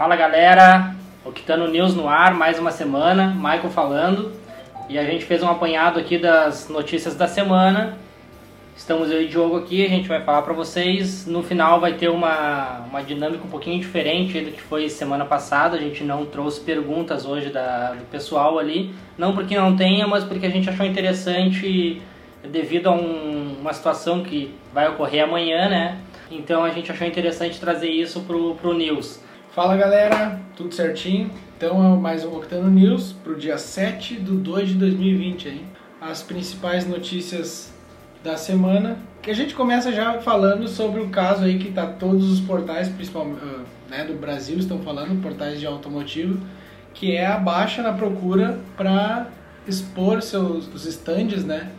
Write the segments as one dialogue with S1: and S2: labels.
S1: Fala galera, Octano News no ar, mais uma semana, Michael falando. E a gente fez um apanhado aqui das notícias da semana. Estamos eu e o Diogo aqui, a gente vai falar para vocês. No final vai ter uma, uma dinâmica um pouquinho diferente do que foi semana passada. A gente não trouxe perguntas hoje da, do pessoal ali. Não porque não tenha, mas porque a gente achou interessante devido a um, uma situação que vai ocorrer amanhã, né? Então a gente achou interessante trazer isso pro, pro News.
S2: Fala galera, tudo certinho? Então é mais um Octano News pro dia 7 de 2 de 2020 aí. As principais notícias da semana. Que a gente começa já falando sobre o caso aí que tá todos os portais, principalmente né, do Brasil, estão falando, portais de automotivo, que é a baixa na procura para expor seus os estandes, né,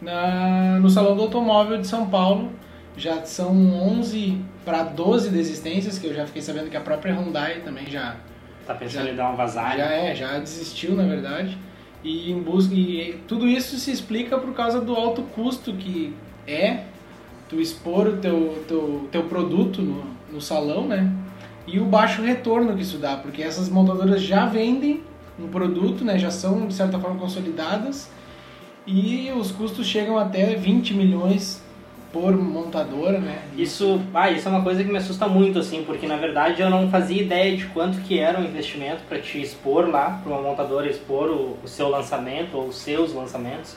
S2: na, no Salão do Automóvel de São Paulo. Já são 11 para 12 desistências, que eu já fiquei sabendo que a própria Hyundai também já
S1: Tá pensando
S2: Já-
S1: em dar uma vazada?
S2: já é, já desistiu na verdade. E, em busca, e tudo isso se explica por causa do alto custo que é tu expor o teu, teu, teu produto no, no salão, né? E o baixo retorno que isso dá, porque essas montadoras já vendem um produto, né? Já são de certa forma consolidadas e os custos chegam até 20 milhões por montadora, né?
S1: Isso, ah, isso é uma coisa que me assusta muito, assim, porque na verdade eu não fazia ideia de quanto que era um investimento para te expor lá, para uma montadora expor o, o seu lançamento ou os seus lançamentos.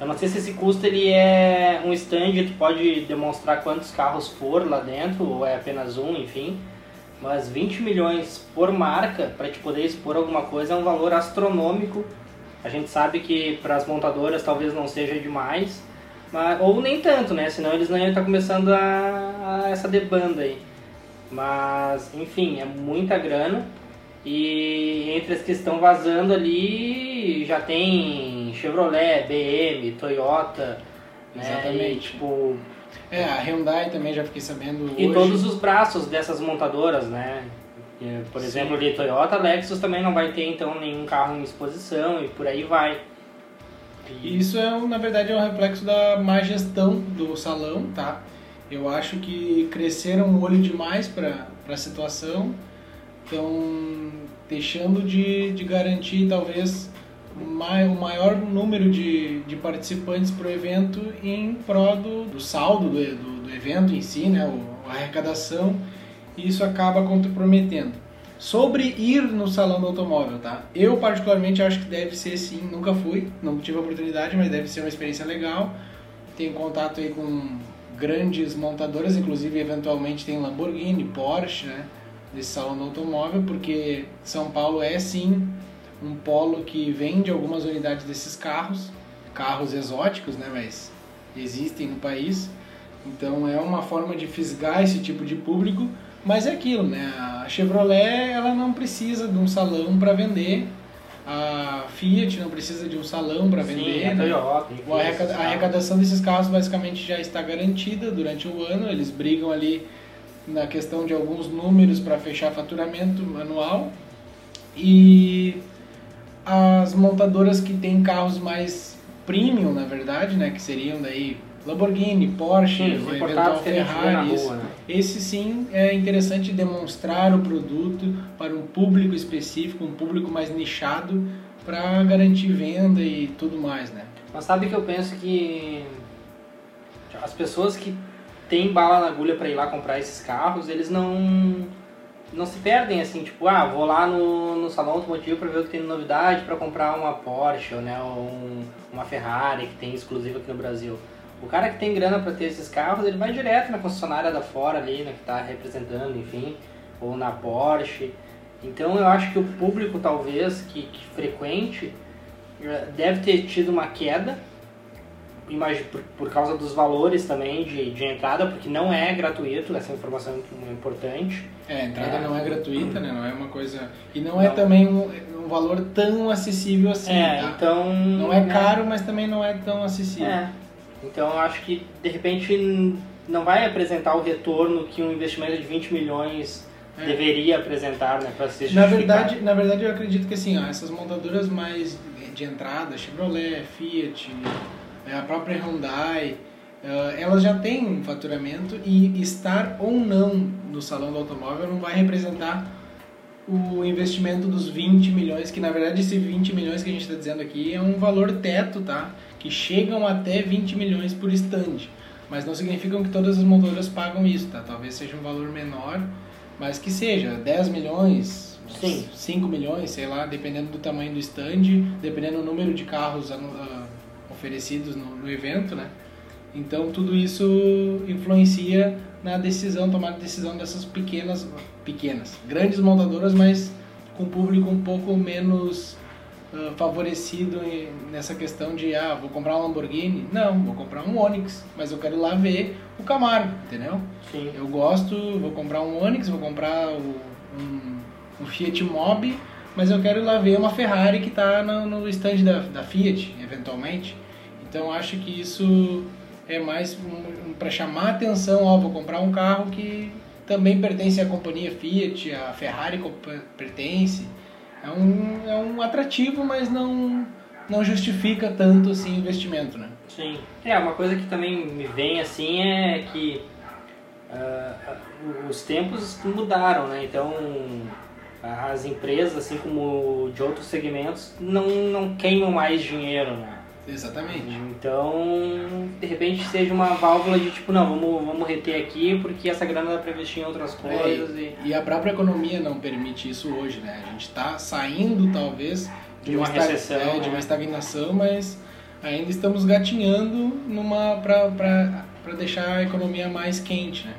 S1: Eu não sei se esse custo ele é um stand, tu pode demonstrar quantos carros for lá dentro, ou é apenas um, enfim. Mas 20 milhões por marca para te poder expor alguma coisa é um valor astronômico. A gente sabe que para as montadoras talvez não seja demais, mas, ou nem tanto, né? Senão eles não iam estar começando a, a essa debanda aí. Mas, enfim, é muita grana. E entre as que estão vazando ali, já tem Chevrolet, BM, Toyota, né?
S2: Exatamente.
S1: E, tipo,
S2: É, a Hyundai também já fiquei sabendo
S1: e
S2: hoje.
S1: todos os braços dessas montadoras, né? Por
S2: Sim.
S1: exemplo, ali Toyota, Lexus também não vai ter então nenhum carro em exposição e por aí vai.
S2: Isso é, na verdade, é um reflexo da má gestão do salão, tá? Eu acho que cresceram o olho demais para a situação, estão deixando de, de garantir, talvez, o maior número de, de participantes para o evento em prol do, do saldo do, do, do evento em si, né? O, a arrecadação, e isso acaba comprometendo. Sobre ir no salão do automóvel, tá? Eu particularmente acho que deve ser sim, nunca fui, não tive a oportunidade, mas deve ser uma experiência legal. Tenho contato aí com grandes montadoras, inclusive eventualmente tem Lamborghini, Porsche, né? Desse salão do automóvel, porque São Paulo é sim um polo que vende algumas unidades desses carros, carros exóticos, né? Mas existem no país. Então é uma forma de fisgar esse tipo de público, mas é aquilo, né? A Chevrolet ela não precisa de um salão para vender, a Fiat não precisa de um salão para vender.
S1: Sim, a
S2: né?
S1: Toyota,
S2: O arrecada- a arrecadação desses carros basicamente já está garantida durante o ano. Eles brigam ali na questão de alguns números para fechar faturamento anual. E as montadoras que têm carros mais premium, na verdade, né, que seriam daí Lamborghini, Porsche,
S1: Sim, importados
S2: eventual
S1: que a gente vê na
S2: Ferrari,
S1: rua, né?
S2: esse sim é interessante demonstrar o produto para um público específico, um público mais nichado, para garantir venda e tudo mais, né?
S1: Mas sabe que eu penso que as pessoas que têm bala na agulha para ir lá comprar esses carros, eles não não se perdem assim, tipo, ah, vou lá no, no salão automotivo para ver o que tem de novidade para comprar uma Porsche, ou, né, ou um- uma Ferrari que tem exclusivo aqui no Brasil. O cara que tem grana para ter esses carros, ele vai direto na concessionária da fora ali, né, que está representando, enfim, ou na Porsche. Então eu acho que o público talvez que, que frequente deve ter tido uma queda por, por causa dos valores também de, de entrada, porque não é gratuito, essa informação é importante.
S2: É, a entrada
S1: É.
S2: não é gratuita, né? Não é uma coisa... E não é
S1: Não.
S2: também um, um valor tão acessível assim,
S1: é,
S2: tá?
S1: então.
S2: Não é
S1: né,
S2: caro, mas também não é tão acessível.
S1: É. Então eu acho que de repente não vai apresentar o retorno que um investimento de 20 milhões
S2: É.
S1: deveria apresentar, né, para se
S2: Na verdade, na verdade, eu acredito que assim, ó, essas montadoras mais de entrada, Chevrolet, Fiat, é, a própria Hyundai, eh, elas já têm um faturamento e estar ou não no salão do automóvel não vai representar o investimento dos 20 milhões, que na verdade esse 20 milhões que a gente está dizendo aqui é um valor teto, tá? Que chegam até 20 milhões por stand. Mas não significa que todas as montadoras pagam isso, tá? Talvez seja um valor menor, mas que seja 10 milhões,
S1: Sim.
S2: 5 milhões, sei lá, dependendo do tamanho do stand, dependendo do número de carros uh, oferecidos no, no evento, né? Então tudo isso influencia na decisão, tomar decisão dessas pequenas, pequenas, grandes montadoras, mas com público um pouco menos uh, favorecido nessa questão de ah, vou comprar um Lamborghini, não, vou comprar um Onix, mas eu quero ir lá ver o Camaro, entendeu?
S1: Sim.
S2: Eu gosto, vou comprar um Onix, vou comprar o, um, um Fiat Mobi, mas eu quero ir lá ver uma Ferrari que está no, no stand da, da Fiat, eventualmente. Então acho que isso é mais um, um, para chamar a atenção, ó, vou comprar um carro que também pertence à companhia Fiat, a Ferrari pertence. É um, é um atrativo, mas não, não justifica tanto assim o investimento, né?
S1: Sim. É, uma coisa que também me vem assim é que uh, os tempos mudaram, né? Então as empresas, assim como de outros segmentos, não, não queimam mais dinheiro, né?
S2: Exatamente.
S1: Então, de repente seja uma válvula de tipo, não, vamos, vamos reter aqui porque essa grana dá para investir em outras é, coisas.
S2: É, e... e... a própria economia não permite isso hoje, né? A gente está saindo talvez
S1: de, de uma, uma recessão, é,
S2: né? de uma estagnação, mas ainda estamos gatinhando numa para deixar a economia mais quente, né?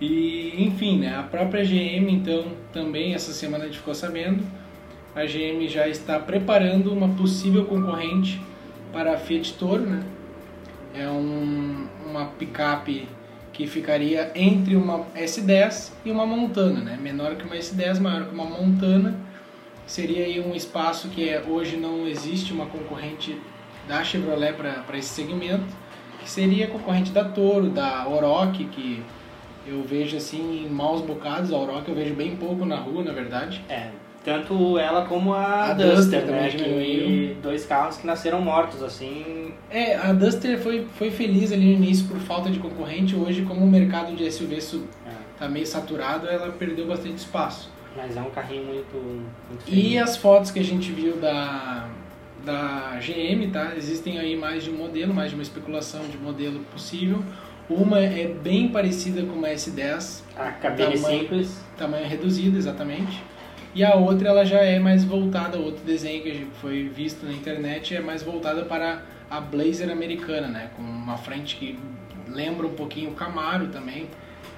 S2: E enfim, né? A própria GM então também essa semana a gente ficou sabendo a GM já está preparando uma possível concorrente para a Fiat Toro, né? É um, uma picape que ficaria entre uma S10 e uma Montana, né? Menor que uma S10, maior que uma Montana. Seria aí um espaço que é, hoje não existe uma concorrente da Chevrolet para esse segmento, que seria concorrente da Toro, da Oroch, que eu vejo assim em maus bocados. A Oroch eu vejo bem pouco na rua, na verdade.
S1: É, tanto ela como a,
S2: a
S1: Duster,
S2: Duster
S1: né? Que dois carros que nasceram mortos, assim.
S2: É, a Duster foi, foi feliz ali no início por falta de concorrente. Hoje, como o mercado de SUV é. tá meio saturado, ela perdeu bastante espaço.
S1: Mas é um carrinho muito, muito
S2: E as fotos que a gente viu da, da GM, tá? Existem aí mais de um modelo, mais de uma especulação de modelo possível. Uma é bem parecida com uma S10.
S1: A cabine tamanho, simples.
S2: Tamanho reduzido, exatamente. E a outra ela já é mais voltada, outro desenho que foi visto na internet é mais voltada para a Blazer americana, né? Com uma frente que lembra um pouquinho o Camaro também,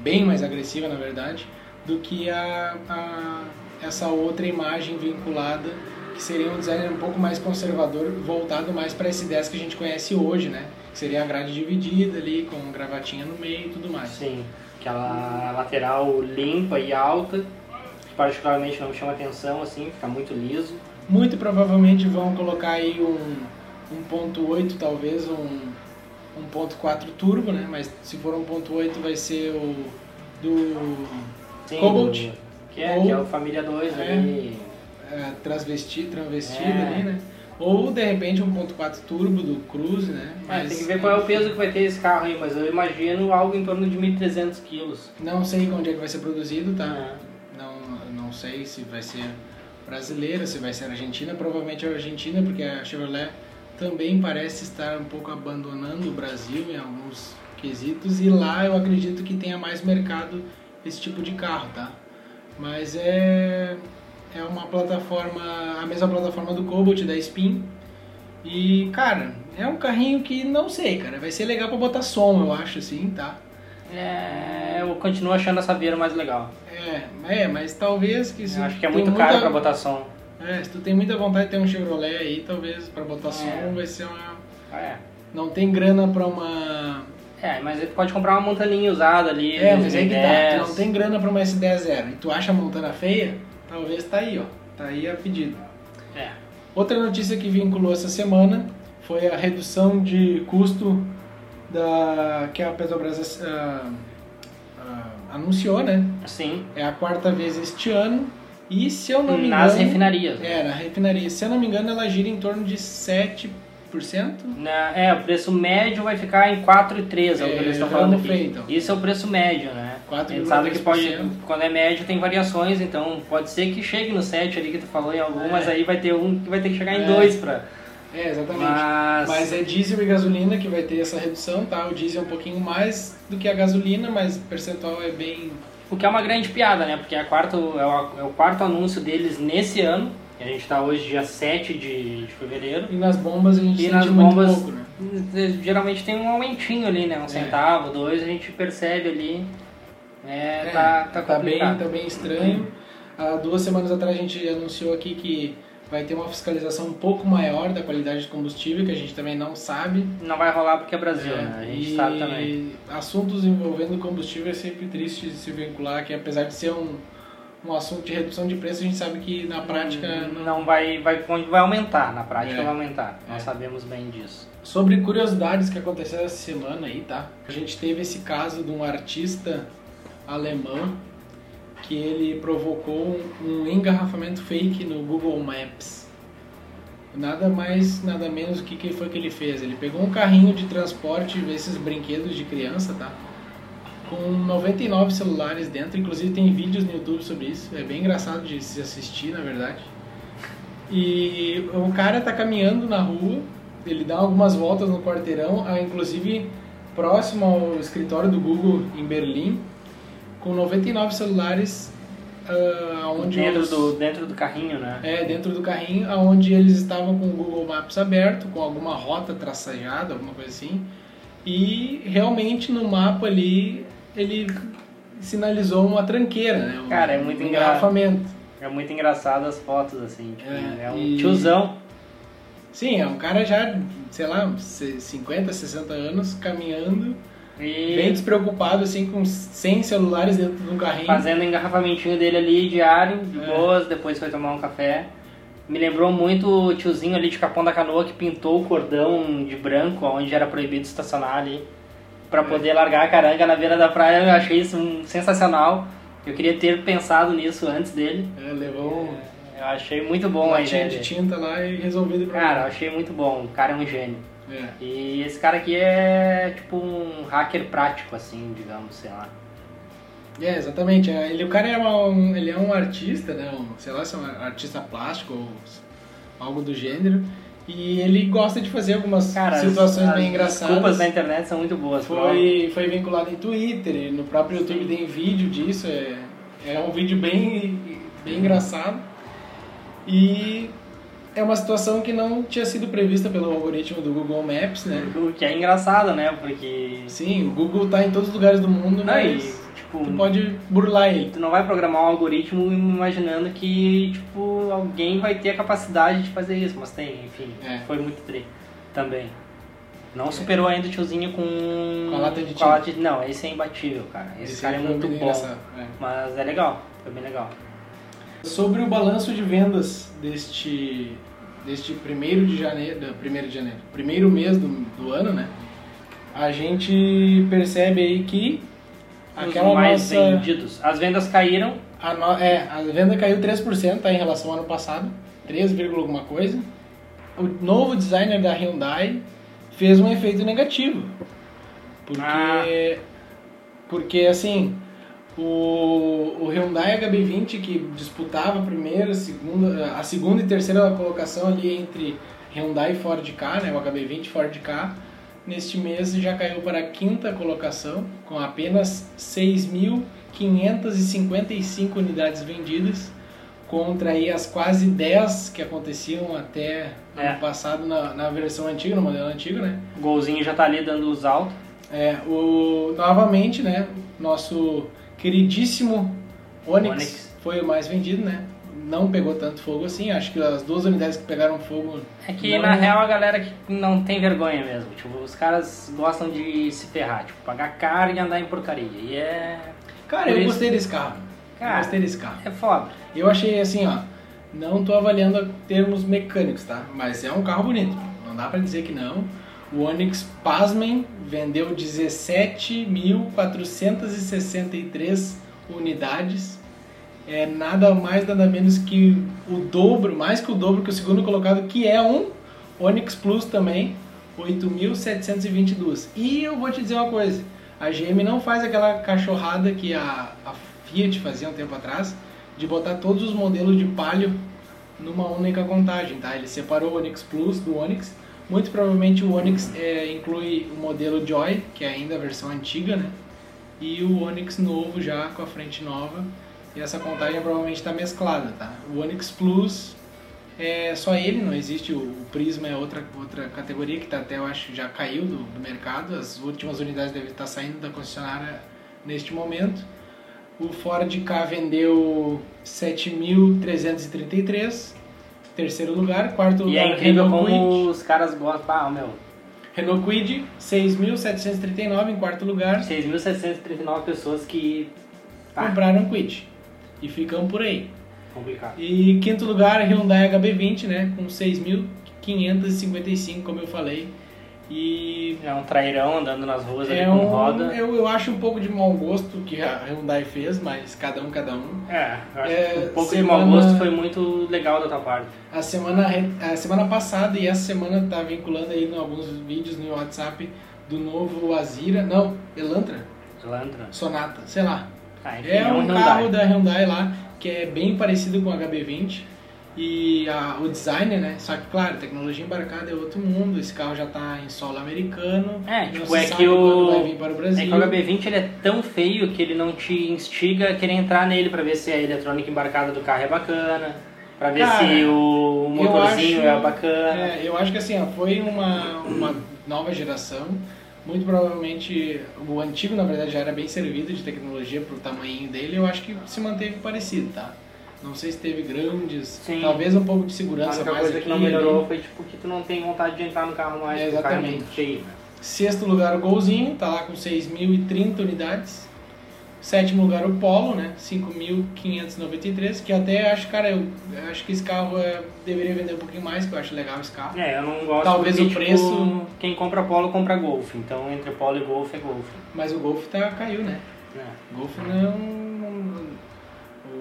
S2: bem mais agressiva na verdade, do que a, a essa outra imagem vinculada que seria um design um pouco mais conservador, voltado mais para esse 10 que a gente conhece hoje, né? Que seria a grade dividida ali, com gravatinha no meio e tudo mais.
S1: Sim, aquela lateral limpa e alta particularmente não me chama atenção, assim, fica muito liso.
S2: Muito provavelmente vão colocar aí um 1.8, talvez um 1.4 turbo, né? Mas se for 1.8 vai ser o do
S1: Sim, Cobalt. Que é, ou, que é o Família 2 é, ali.
S2: É, transvesti, transvestido é. ali, né? Ou de repente 1.4 turbo do Cruze, né?
S1: Mas, é, tem que ver qual é o peso que vai ter esse carro aí, mas eu imagino algo em torno de 1.300 quilos.
S2: Não sei onde é que vai ser produzido, tá? Não sei se vai ser brasileira, se vai ser argentina, provavelmente é argentina, porque a Chevrolet também parece estar um pouco abandonando o Brasil em alguns quesitos e lá eu acredito que tenha mais mercado esse tipo de carro, tá? Mas é é uma plataforma, a mesma plataforma do Cobalt da Spin. E, cara, é um carrinho que não sei, cara, vai ser legal para botar som, eu acho assim, tá?
S1: É, eu continuo achando a Saveiro mais legal.
S2: É, é, mas talvez que
S1: se eu acho que é muito caro muita... para botar som.
S2: É, se tu tem muita vontade de ter um Chevrolet aí, talvez para botar é. som vai ser uma.
S1: É.
S2: Não tem grana para uma.
S1: É, mas tu pode comprar uma montaninha usada ali.
S2: É, mas aí que tá. Tu não tem grana para uma S10 zero e tu acha a montana feia, talvez tá aí, ó. Tá aí a pedido.
S1: É.
S2: Outra notícia que vinculou essa semana foi a redução de custo da que a Petrobras uh, uh, anunciou, né?
S1: Sim.
S2: É a quarta vez este ano. E se eu não me
S1: Nas
S2: engano.
S1: refinarias.
S2: Né? É, na refinaria. Se eu não me engano, ela gira em torno de 7 3%.
S1: Na, é, o preço médio vai ficar em 4,3, é, o que eles estão falando aqui.
S2: Então.
S1: Isso é o preço médio, né?
S2: 4,
S1: a gente sabe que pode, quando é médio tem variações, então pode ser que chegue no 7 ali que tu falou em algum, é. mas aí vai ter um que vai ter que chegar em 2 é.
S2: É, exatamente. Mas... mas... é diesel e gasolina que vai ter essa redução, tá? O diesel é um pouquinho mais do que a gasolina, mas o percentual é bem...
S1: O que é uma grande piada, né? Porque é, quarto, é, o, é o quarto anúncio deles nesse ano, a gente está hoje dia 7 de, de, fevereiro.
S2: E nas bombas a gente
S1: e
S2: nas
S1: bombas,
S2: pouco, né?
S1: Geralmente tem um aumentinho ali, né? Um é. centavo, dois, a gente percebe ali. É, é tá, tá,
S2: tá bem, tá bem estranho. Há duas semanas atrás a gente anunciou aqui que vai ter uma fiscalização um pouco maior da qualidade de combustível, que a gente também não sabe.
S1: Não vai rolar porque é Brasil, é, né? A gente sabe também.
S2: Assuntos envolvendo combustível é sempre triste de se vincular, que apesar de ser um um assunto de redução de preço, a gente sabe que na prática
S1: hum, não, não vai, vai, vai aumentar, na prática é. vai aumentar. Nós é. sabemos bem disso.
S2: Sobre curiosidades que aconteceram essa semana aí, tá? A gente teve esse caso de um artista alemão que ele provocou um engarrafamento fake no Google Maps. Nada mais, nada menos o que, que foi que ele fez. Ele pegou um carrinho de transporte, esses brinquedos de criança, tá? com 99 celulares dentro, inclusive tem vídeos no YouTube sobre isso, é bem engraçado de se assistir, na verdade. E o cara tá caminhando na rua, ele dá algumas voltas no quarteirão, inclusive próximo ao escritório do Google em Berlim, com 99 celulares uh, onde
S1: dentro do dentro do carrinho, né?
S2: É, dentro do carrinho, aonde eles estavam com o Google Maps aberto, com alguma rota traçada, alguma coisa assim. E realmente no mapa ali ele sinalizou uma tranqueira, né? Um,
S1: Cara, é muito
S2: um
S1: engraçado. É muito engraçado as fotos, assim. Tipo, é, é, um
S2: e...
S1: tiozão.
S2: Sim, é um cara já, sei lá, 50, 60 anos, caminhando, e... bem despreocupado, assim, com 100 celulares dentro de um carrinho.
S1: Fazendo o engarrafamentinho dele ali, diário, de é. boas, depois foi tomar um café. Me lembrou muito o tiozinho ali de Capão da Canoa que pintou o cordão de branco, onde era proibido estacionar ali para poder largar a caranga na beira da praia. Eu achei isso sensacional. Eu queria ter pensado nisso antes dele.
S2: É, levou.
S1: É, eu achei muito bom a ideia.
S2: de tinta lá e resolvido
S1: problema. Cara, eu achei muito bom. O cara é um gênio. É. E esse cara aqui é tipo um hacker prático, assim, digamos, sei lá.
S2: É, exatamente. É, ele, o cara é um, ele é um artista, né? Um, sei lá se é um artista plástico ou algo do gênero. E ele gosta de fazer algumas Cara, situações as, bem engraçadas. As
S1: desculpas na internet são muito boas.
S2: Foi, foi vinculado em Twitter, no próprio YouTube Sim. tem vídeo disso. É, é um vídeo bem, bem engraçado. E é uma situação que não tinha sido prevista pelo algoritmo do Google Maps, né?
S1: O que é engraçado, né? Porque...
S2: Sim, o Google está em todos os lugares do mundo, mas... Tipo, tu pode burlar ele.
S1: Tu não vai programar um algoritmo imaginando que, tipo, alguém vai ter a capacidade de fazer isso, mas tem, enfim. É. Foi muito tri também. Não superou ainda o tiozinho com.
S2: Com a lata de,
S1: lata de Não, esse é imbatível, cara. Esse, esse cara é muito bom. É. Mas é legal, foi bem legal.
S2: Sobre o balanço de vendas deste deste primeiro de janeiro, primeiro de janeiro, primeiro mês do, do ano, né? A gente percebe aí que
S1: Aquela mais nossa... vendidos. As vendas caíram.
S2: A no... É, a venda caiu 3% tá, em relação ao ano passado. 3, alguma coisa. O novo designer da Hyundai fez um efeito negativo. Porque, ah. porque assim, o, o Hyundai HB20 que disputava a primeira, segunda, a segunda e terceira colocação ali entre Hyundai e Ford K, né, o HB20 Ford K, neste mês já caiu para a quinta colocação, com apenas 6.555 unidades vendidas, contra aí as quase 10 que aconteciam até é. ano passado na, na versão antiga, no modelo antigo, né?
S1: O golzinho já está ali dando os altos.
S2: É, o, novamente, né, nosso queridíssimo Onix, Onix foi o mais vendido, né? não pegou tanto fogo assim. Acho que as duas unidades que pegaram fogo.
S1: É que não... na real a galera que não tem vergonha mesmo. Tipo, os caras gostam de se ferrar, tipo, pagar caro e andar em porcaria. E é.
S2: Cara, Por eu isso... gostei desse carro. Cara, eu gostei desse carro.
S1: É foda.
S2: Eu achei assim, ó. Não tô avaliando termos mecânicos, tá? Mas é um carro bonito. Não dá pra dizer que não. O Onix, pasmem, vendeu 17.463 unidades é nada mais, nada menos que o dobro, mais que o dobro que o segundo colocado, que é um Onix Plus também, 8.722. E eu vou te dizer uma coisa, a GM não faz aquela cachorrada que a, a Fiat fazia um tempo atrás, de botar todos os modelos de Palio numa única contagem, tá? Ele separou o Onix Plus do Onix. Muito provavelmente o Onix é, inclui o modelo Joy, que é ainda a versão antiga, né? E o Onix novo já com a frente nova. E essa contagem provavelmente está mesclada, tá? O Onix Plus é só ele, não existe o, Prisma é outra outra categoria que tá até eu acho já caiu do, do mercado. As últimas unidades devem estar saindo da concessionária neste momento. O Ford K vendeu 7.333, terceiro lugar. Quarto
S1: E
S2: lugar,
S1: é incrível
S2: Renault
S1: como
S2: Kwid.
S1: os caras gostam. Ah, meu,
S2: Renault Kwid, 6.739 em quarto lugar.
S1: 6.739 pessoas que. Tá,
S2: Compraram Kwid. E ficam por aí.
S1: complicado.
S2: E quinto lugar, Hyundai HB20, né? Com 6.555, como eu falei. E
S1: É um trairão andando nas ruas
S2: é
S1: ali com
S2: um,
S1: roda.
S2: eu, eu acho um pouco de mau gosto que a Hyundai fez, mas cada um, cada um.
S1: É, eu acho
S2: É,
S1: que um pouco de
S2: semana-
S1: mau gosto foi muito legal da tua parte.
S2: A semana, a semana passada e essa semana tá vinculando aí em alguns vídeos no WhatsApp do novo Azira, não, Elantra,
S1: Elantra.
S2: Sonata, sei lá.
S1: Ah, enfim,
S2: É um
S1: Hyundai.
S2: carro da Hyundai lá que é bem parecido com o HB20 e a- o design, né? Só que, claro, tecnologia embarcada é outro mundo. Esse carro já tá em solo americano.
S1: É, tipo, é que o.
S2: vai vir para o
S1: É
S2: Brasil.
S1: que o HB20 ele é tão feio que ele não te instiga a querer entrar nele pra ver se a eletrônica embarcada do carro é bacana, pra ver
S2: Cara,
S1: se o motorzinho
S2: acho-
S1: é bacana.
S2: É, eu acho que assim, ó, foi uma, uma nova geração. Muito provavelmente o antigo, na verdade, já era bem servido de tecnologia pro tamanho dele. Eu acho que se manteve parecido, tá? Não sei se teve grandes,
S1: Sim.
S2: talvez um pouco de
S1: A
S2: segurança
S1: única
S2: mais
S1: coisa
S2: aqui
S1: que não melhorou foi tipo que tu não tem vontade de entrar no carro mais,
S2: É,
S1: carro é
S2: exatamente.
S1: muito feio. né?
S2: Sexto lugar o Golzinho, tá lá com 6.030 unidades. Sétimo lugar o Polo, né? 5.593, que até acho, cara, eu acho que esse carro é, deveria vender um pouquinho mais, que eu acho legal esse carro.
S1: É, eu não gosto
S2: Talvez
S1: porque,
S2: o preço-
S1: tipo, quem compra Polo compra Golf. Então entre Polo e Golf é Golf.
S2: Mas o Golf tá, caiu, né? O Golf não...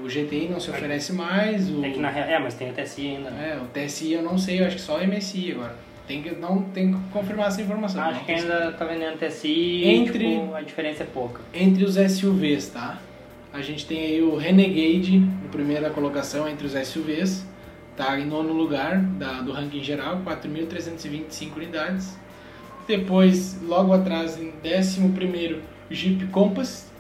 S2: O GTI não se oferece mais, o...
S1: É que na real. É, mas tem o TSI ainda. né?
S2: É, o TSI eu não sei, eu acho que só o MSI agora. Tem que, não, tem que confirmar essa informação.
S1: Acho que ainda tá vendendo TSI
S2: Entre-
S1: e tipo, a diferença é pouca.
S2: Entre os SUVs, tá? A gente tem aí o Renegade em primeira colocação entre os SUVs, tá em nono lugar da, do ranking geral, 4.325 unidades. Depois, logo atrás, em décimo primeiro, Jeep Compass,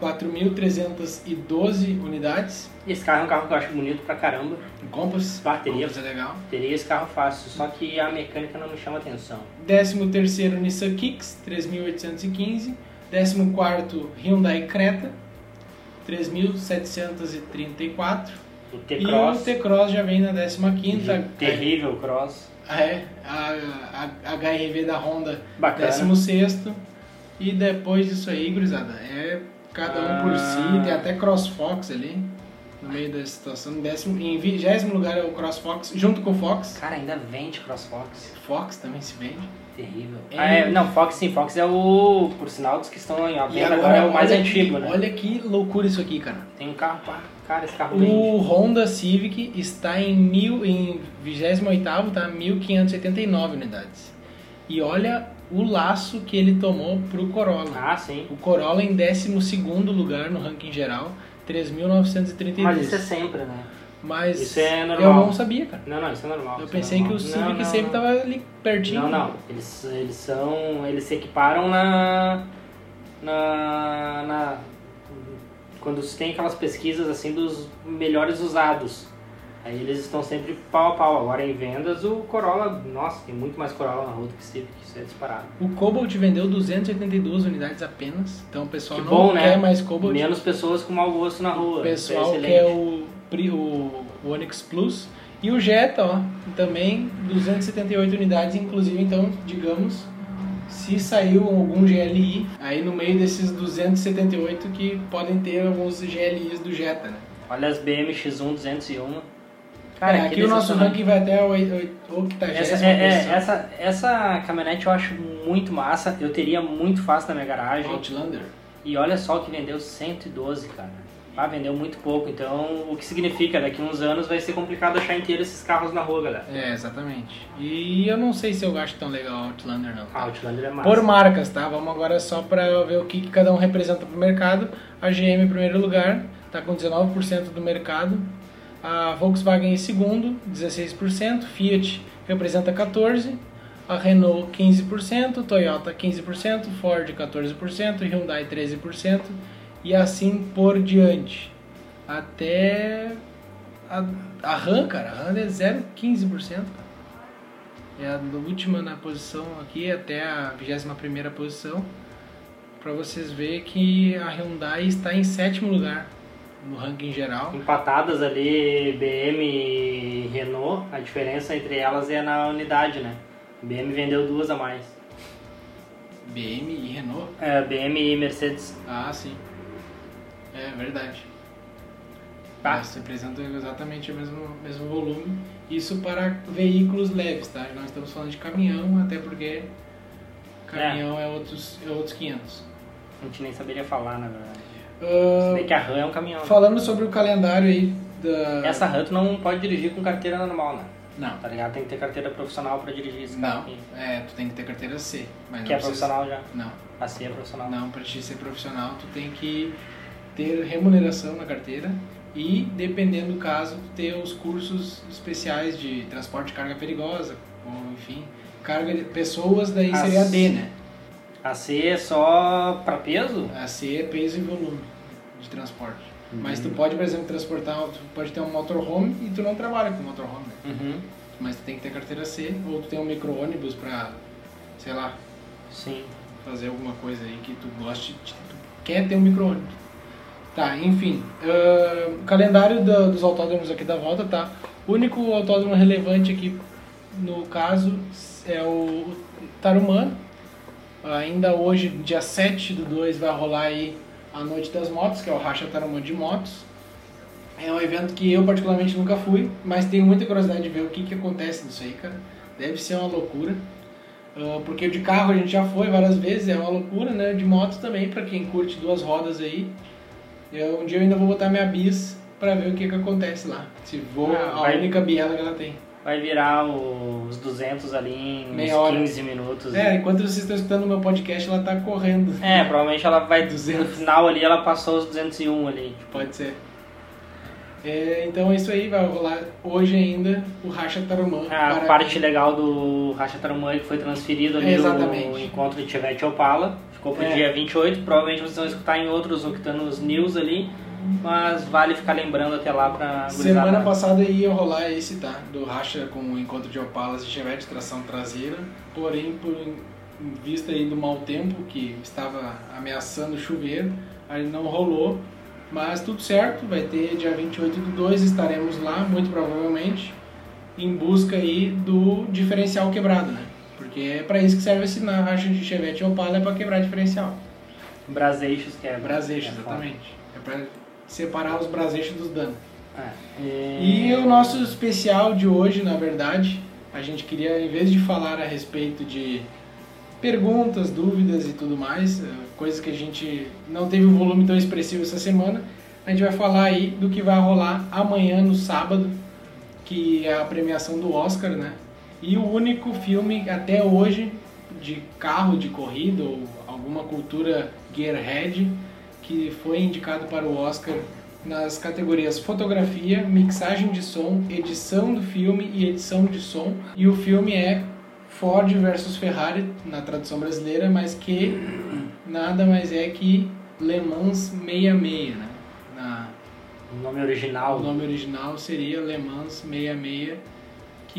S2: 4.312 unidades.
S1: E esse carro é um carro que eu acho bonito pra caramba.
S2: Compass,
S1: Bateria.
S2: Compass é legal.
S1: Teria esse carro fácil, só que a mecânica não me chama atenção.
S2: Décimo terceiro, Nissan Kicks, 3.815. Décimo quarto, Hyundai Creta, 3.734.
S1: O
S2: E o
S1: T-Cross,
S2: T-Cross já vem na 15ª.
S1: terrível Cross,
S2: É, a, a, a HRV da Honda,
S1: bacana.
S2: 16º. E depois disso aí, gurizada, é cada um por
S1: Ah.
S2: si. Tem até CrossFox ali, no meio da situação. Em, décimo, em vigésimo lugar é o CrossFox, junto com o Fox.
S1: Cara, ainda vende CrossFox.
S2: Fox também se vende.
S1: Terrível.
S2: É.
S1: Ah, é, não, Fox sim, Fox é o, por sinal, dos que estão em venda agora, é o mais antigo,
S2: que,
S1: né?
S2: Olha que loucura isso aqui, cara.
S1: Tem um carro, cara, esse carro vende.
S2: O Honda Civic está em, mil, em 28º, tá? 1.589 unidades. E olha o laço que ele tomou pro Corolla.
S1: Ah, sim.
S2: O Corolla em 12º lugar no ranking geral, 3.932.
S1: Mas isso é sempre, né?
S2: Mas
S1: isso é
S2: eu
S1: normal.
S2: não sabia, cara.
S1: Não, não, isso é normal.
S2: Eu
S1: é
S2: pensei que
S1: normal.
S2: o Civic
S1: Não, não,
S2: sempre
S1: não.
S2: tava ali pertinho.
S1: Não, não. Eles, eles são. Eles se equiparam na. Na. na quando se tem aquelas pesquisas assim dos melhores usados. Aí eles estão sempre pau a pau. Agora em vendas o Corolla, nossa, tem muito mais Corolla na rua do que Civic, isso é disparado.
S2: O Cobalt vendeu 282 unidades apenas. Então o pessoal
S1: Que
S2: não
S1: bom, né?
S2: quer mais Cobalt.
S1: Menos pessoas com mau gosto na rua.
S2: O pessoal
S1: é
S2: quer o, o, o Onix Plus. E o Jetta, ó, também 278 unidades, inclusive, então, digamos, se saiu algum GLI, aí no meio desses 278 que podem ter alguns GLIs do Jetta, né?
S1: Olha as BM X1 201.
S2: Cara,
S1: que
S2: aqui o nosso ranking vai até o 80
S1: Essa, é, é, essa, essa caminhonete eu acho muito massa. Eu teria muito fácil na minha garagem.
S2: Outlander.
S1: E olha só que vendeu 112, cara. Ah, vendeu muito pouco, então o que significa? Daqui uns anos vai ser complicado achar inteiro esses carros na rua, galera.
S2: É, exatamente. E eu não sei se eu acho tão legal o Outlander, não.
S1: Ah, Outlander é massa.
S2: Por marcas, tá? Vamos agora só para ver o que, que cada um representa pro mercado. A GM em primeiro lugar, tá com 19% do mercado. A Volkswagen em segundo, 16%. Fiat representa 14%. A Renault 15%, Toyota 15%, Ford 14%, Hyundai 13% e assim por diante. Até a, a RAM, cara, a RAM é 0,15%. É a última na posição aqui, até a 21 posição. Para vocês verem que a Hyundai está em sétimo lugar no ranking geral.
S1: Empatadas ali BM e Renault, a diferença entre elas é na unidade, né? BM vendeu duas a mais.
S2: BM e Renault?
S1: É, BM e Mercedes.
S2: Ah, sim. É verdade.
S1: Tá.
S2: Elas representam exatamente o mesmo, mesmo volume. Isso para veículos leves, tá? Não estamos falando de caminhão, até porque caminhão é, é outros, é outros 500.
S1: A gente nem saberia falar, na verdade.
S2: Uh,
S1: Se bem que a RAM é um caminhão. né?
S2: falando sobre o calendário aí da.
S1: Essa RAM tu não pode dirigir com carteira normal, né?
S2: Não.
S1: Tá ligado? Tem que ter carteira profissional pra dirigir esse carro
S2: Não.
S1: aqui.
S2: É, tu tem que ter carteira C. Mas
S1: Que é
S2: precisa-
S1: profissional já.
S2: Não.
S1: A C é profissional.
S2: Não, para te ser profissional, tu tem que ter remuneração na carteira e, dependendo do caso, ter os cursos especiais de transporte de carga perigosa, ou enfim, carga de pessoas, daí
S1: As-
S2: seria a D, né?
S1: A C é só pra peso?
S2: A C é peso e volume de transporte.
S1: Uhum.
S2: Mas tu pode, por exemplo, transportar, tu pode ter um motorhome e tu não trabalha com motorhome, né?
S1: Uhum.
S2: Mas tu tem que ter carteira C, ou tu tem um micro-ônibus pra, sei lá,
S1: Sim.
S2: fazer alguma coisa aí que tu goste, tu quer ter um micro-ônibus. Tá, enfim. o calendário da- dos autódromos aqui da volta, tá? O único autódromo relevante aqui, no caso, é o Tarumã. Ainda hoje, dia 7 do 2, vai rolar aí a Noite das Motos, que é o Racha Tarumã de Motos. É um evento que eu particularmente nunca fui, mas tenho muita curiosidade de ver o que, que acontece nisso aí, cara. Deve ser uma loucura. Ah, porque de carro a gente já foi várias vezes, é uma loucura, né? De moto também, pra quem curte duas rodas aí. Eu, um dia eu ainda vou botar minha bis pra ver o que, que acontece lá. Se vou
S1: Ah,
S2: a
S1: vai-
S2: única biela que ela tem.
S1: Vai virar os 200 ali em
S2: Meia
S1: uns
S2: hora.
S1: 15 minutos.
S2: É, enquanto vocês estão escutando o meu podcast, ela tá correndo.
S1: É, provavelmente ela vai.
S2: 200.
S1: No final ali ela passou os 201 ali. Tipo,
S2: Pode ser. É, então é isso aí, vai rolar hoje ainda o Racha Tarumã.
S1: a
S2: para
S1: parte legal do Racha Tarumã é que foi transferido ali
S2: Exatamente.
S1: o encontro de Chevette e Opala. Ficou pro
S2: É.
S1: dia 28. Provavelmente vocês vão escutar em outros Octanos News ali. Mas vale ficar lembrando até lá pra
S2: Semana
S1: gurizada.
S2: passada ia rolar esse, tá? Do Racha com o encontro de Opalas e Chevette tração traseira. Porém, por vista aí do mau tempo que estava ameaçando chover, aí não rolou. Mas tudo certo, vai ter dia 28 do 2, estaremos lá, muito provavelmente, em busca aí do diferencial quebrado, né? Porque é pra isso que serve esse racha de Chevette e Opala, é pra quebrar diferencial.
S1: Braseixos, que é.
S2: Braseixo,
S1: é
S2: exatamente. É pra separar os braseixos dos danos.
S1: É.
S2: E o nosso especial de hoje, na verdade, a gente queria, em vez de falar a respeito de perguntas, dúvidas e tudo mais, eh, coisas que a gente não teve um volume tão expressivo essa semana, a gente vai falar aí do que vai rolar amanhã, no sábado, que é a premiação do Oscar, né? E o único filme até hoje de carro de corrida ou alguma cultura gearhead que foi indicado para o Oscar nas categorias fotografia, mixagem de som, edição do filme e edição de som. E o filme é Ford versus Ferrari na tradução brasileira, mas que nada mais é que Le Mans 66, né? Na,
S1: O nome original.
S2: o nome original seria Le Mans 66,
S1: E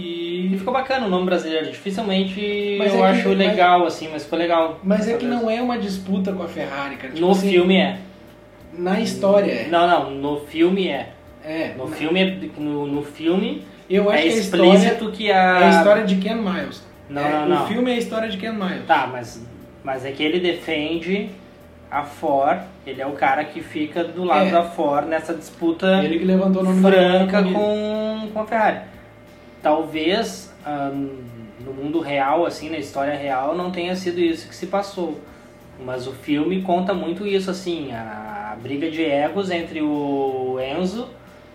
S2: que
S1: ficou bacana o nome brasileiro. Dificilmente
S2: Mas
S1: eu
S2: é que-
S1: acho
S2: mas-
S1: legal, assim, mas ficou legal.
S2: mas é que não é uma disputa com a Ferrari, cara. Tipo
S1: No
S2: assim,
S1: filme é.
S2: na história é.
S1: Não, não, no filme é.
S2: É,
S1: No
S2: na-
S1: filme, é- no, no filme
S2: eu acho
S1: é
S2: que a história
S1: explícito que a.
S2: é a história de Ken Miles.
S1: Não,
S2: É,
S1: não, não.
S2: O filme é a história de Ken Miles.
S1: Tá, mas, mas é que ele defende a Ford, ele é o cara que fica do lado
S2: É.
S1: da Ford nessa disputa
S2: Ele que levantou o nome
S1: franca com, com a Ferrari. Talvez ah, no mundo real, assim, na história real, não tenha sido isso que se passou. Mas o filme conta muito isso, assim, a a briga de egos entre o Enzo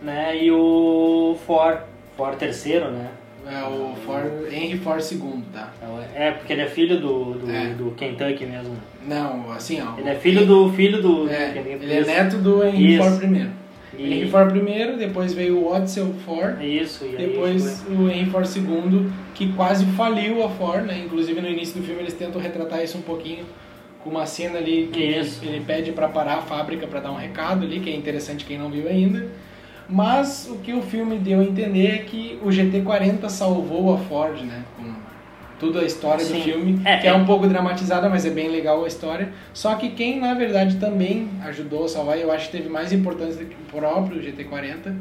S1: né, e o Ford, Ford terceiro, né?
S2: É o Ford, Henry Ford II, tá?
S1: É, porque ele é filho do, do,
S2: É.
S1: do Kentucky mesmo.
S2: Não, assim, ó.
S1: Ele é filho do filho do.
S2: É,
S1: do
S2: ele é neto do Henry
S1: Isso.
S2: Ford I.
S1: E-
S2: Henry Ford I, depois veio o Odsel Ford,
S1: Isso, e aí
S2: depois o Henry Ford II, que quase faliu a Ford, né? Inclusive no início do filme eles tentam retratar isso um pouquinho com uma cena ali que ele, ele pede para parar a fábrica para dar um recado ali, que é interessante quem não viu ainda. Mas o que o filme deu a entender é que o GT40 salvou a Ford, né? Com toda a história
S1: Sim.
S2: do filme,
S1: É,
S2: que é
S1: é.
S2: um pouco dramatizada, mas é bem legal a história. Só que quem na verdade também ajudou a salvar, eu acho que teve mais importância do que o próprio GT40,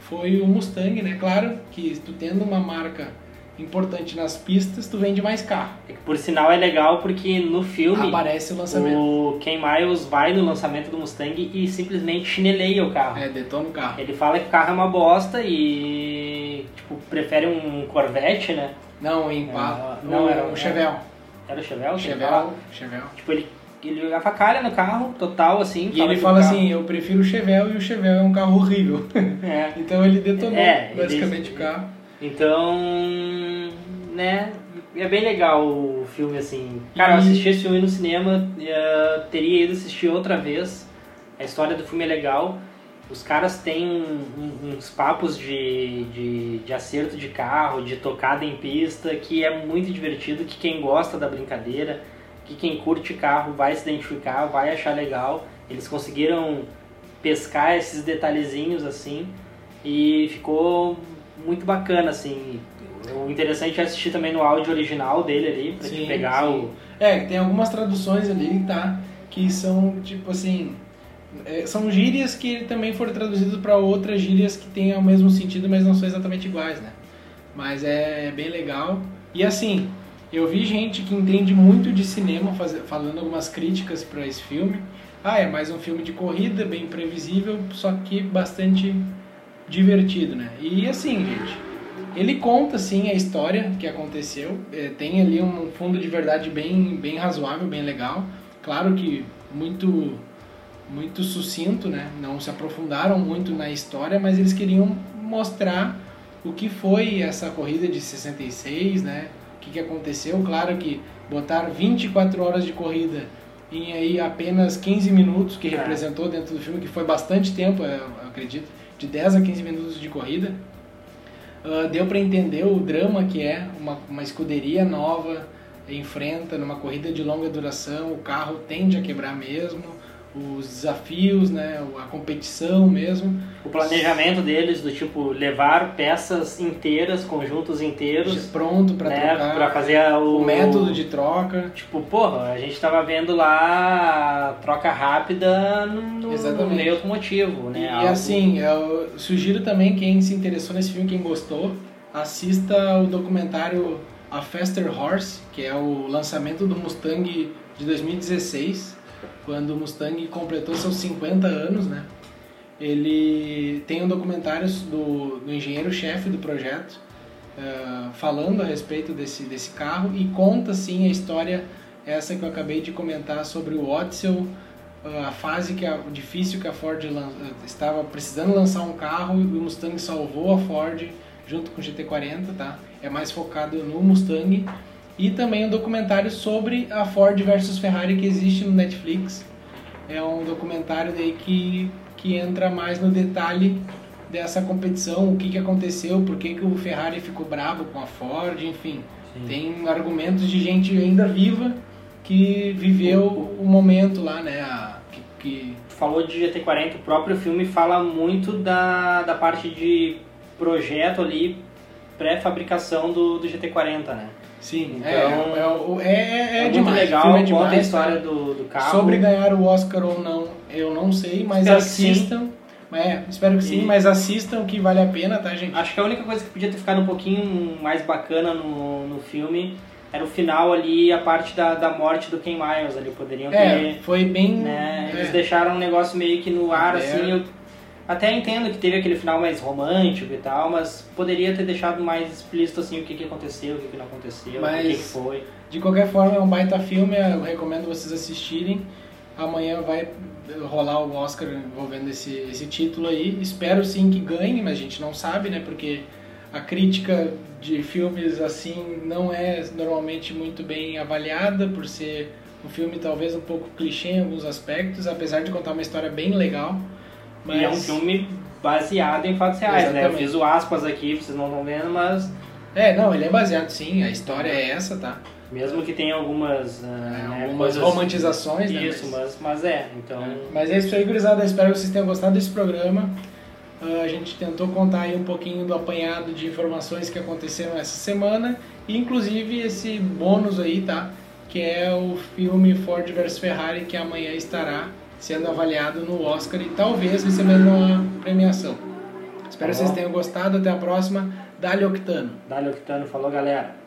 S2: foi o Mustang, né? Claro que tu tendo uma marca importante nas pistas, tu vende mais carro.
S1: É por sinal é legal porque no filme
S2: Aparece o lançamento.
S1: o Ken Miles vai no lançamento do Mustang e simplesmente chineleia o carro.
S2: É, detona o carro.
S1: Ele fala que o carro é uma bosta e tipo, prefere um Corvette, né?
S2: Não, o Impala.
S1: É, não, era-
S2: o Chevel.
S1: Era o ele
S2: Chevel,
S1: falava?
S2: Chevel.
S1: Tipo, ele, ele avacalha no carro, total, assim.
S2: E ele fala
S1: carro-
S2: assim, eu prefiro o Chevel e o Chevel é um carro horrível.
S1: É.
S2: então ele detonou
S1: É, ele-
S2: basicamente o carro.
S1: Então, né, é bem legal o filme, assim. Cara, eu
S2: E-
S1: assisti esse filme no cinema, eh, teria ido assistir outra vez. A história do filme é legal. Os caras têm um- uns papos de, de, de acerto de carro, de tocada em pista, que é muito divertido, que quem gosta da brincadeira, que quem curte carro vai se identificar, vai achar legal. Eles conseguiram pescar esses detalhezinhos assim e ficou muito bacana assim. O interessante é assistir também no áudio original dele ali, pra te
S2: Sim,
S1: pegar
S2: sim.
S1: o.
S2: É, tem algumas traduções ali, tá? Que são, tipo assim... é, são gírias que também foram traduzidas para outras gírias que têm o mesmo sentido, mas não são exatamente iguais, né? Mas é bem legal. E assim, eu vi gente que entende muito de cinema faz- falando algumas críticas para esse filme. Ah, é mais um filme de corrida, bem previsível, só que bastante divertido, né? E assim, gente, ele conta sim a história que aconteceu, é, tem ali um fundo de verdade bem, bem razoável, bem legal. Claro que muito muito sucinto, né? Não se aprofundaram muito na história, mas eles queriam mostrar o que foi essa corrida de 66, né? O que, que aconteceu? Claro que botar 24 horas de corrida em aí apenas 15 minutos, que
S1: É.
S2: representou dentro do filme, que foi bastante tempo, eu acredito, de 10 a 15 minutos de corrida. Ah, deu para entender o drama que é uma, uma escuderia nova enfrenta numa corrida de longa duração, o carro tende a quebrar mesmo, os desafios, né, a competição mesmo.
S1: O planejamento deles do tipo levar peças inteiras, conjuntos inteiros,
S2: pronto para
S1: né,
S2: trocar,
S1: fazer o,
S2: o método de troca.
S1: Tipo, porra, a gente tava vendo lá troca rápida no,
S2: Exatamente.
S1: meio automotivo, né?
S2: E
S1: Algo-
S2: assim, eu sugiro também quem se interessou nesse filme, quem gostou, assista o documentário A Faster Horse, que é o lançamento do Mustang de 2016, quando o Mustang completou seus 50 anos, né? Ele tem um documentário do, do engenheiro-chefe do projeto, eh, falando a respeito desse, desse carro e conta sim a história essa que eu acabei de comentar sobre o Odyssey, a fase que a, difícil que a Ford lan- estava precisando lançar um carro e o Mustang salvou a Ford junto com o GT40, tá? É mais focado no Mustang e também um documentário sobre a Ford versus Ferrari que existe no Netflix. É um documentário daí que que entra mais no detalhe dessa competição, o que, que aconteceu, por que, que o Ferrari ficou bravo com a Ford, enfim.
S1: Sim.
S2: Tem argumentos de gente ainda viva que viveu o momento lá, né? a- que, que-
S1: falou de GT40, o próprio filme fala muito da, da parte de projeto ali, pré-fabricação do, do GT40, né?
S2: Sim,
S1: Então,
S2: é, é, é, é, é demais.
S1: legal,
S2: filme é
S1: conta a
S2: demais,
S1: história
S2: tá?
S1: do, do carro.
S2: Sobre ganhar o Oscar ou não, eu não sei, mas
S1: Espero sim.
S2: assistam. É, espero que sim,
S1: E-
S2: mas assistam que vale a pena, tá, gente?
S1: Acho que a única coisa que podia ter ficado um pouquinho mais bacana no, no filme era o final ali, a parte da, da morte do Ken Miles ali. Poderiam
S2: É,
S1: ter.
S2: foi bem.
S1: né,
S2: é.
S1: Eles deixaram um negócio meio que no ar,
S2: É.
S1: assim. Eu até entendo que teve aquele final mais romântico e tal, mas poderia ter deixado mais explícito assim o que, que aconteceu, o que, que não aconteceu, o
S2: Mas-
S1: que, que foi.
S2: De qualquer forma, é um baita filme, eu recomendo vocês assistirem. Amanhã vai rolar o Oscar envolvendo esse, esse título aí. Espero sim que ganhe, mas a gente não sabe, né? Porque a crítica de filmes assim não é normalmente muito bem avaliada por ser um filme talvez um pouco clichê em alguns aspectos, apesar de contar uma história bem legal.
S1: Mas... E é um filme baseado em fatos reais, Exatamente. né? Eu fiz o aspas aqui, vocês não estão vendo, mas...
S2: É, não, ele é baseado sim, a história é essa, tá?
S1: Mesmo que tenha algumas, uh,
S2: é, né, algumas romantizações,
S1: né? Isso, mas, mas é, então... É.
S2: Mas é isso aí, gurizada, espero que vocês tenham gostado desse programa. Uh, a gente tentou contar aí um pouquinho do apanhado de informações que aconteceram essa semana, e inclusive esse bônus aí, tá? Que é o filme Ford vs Ferrari, que amanhã estará sendo avaliado no Oscar e talvez recebendo uma premiação. Espero tá que vocês tenham gostado. Até a próxima. Dali Octano.
S1: Dali Octano. Falou, galera.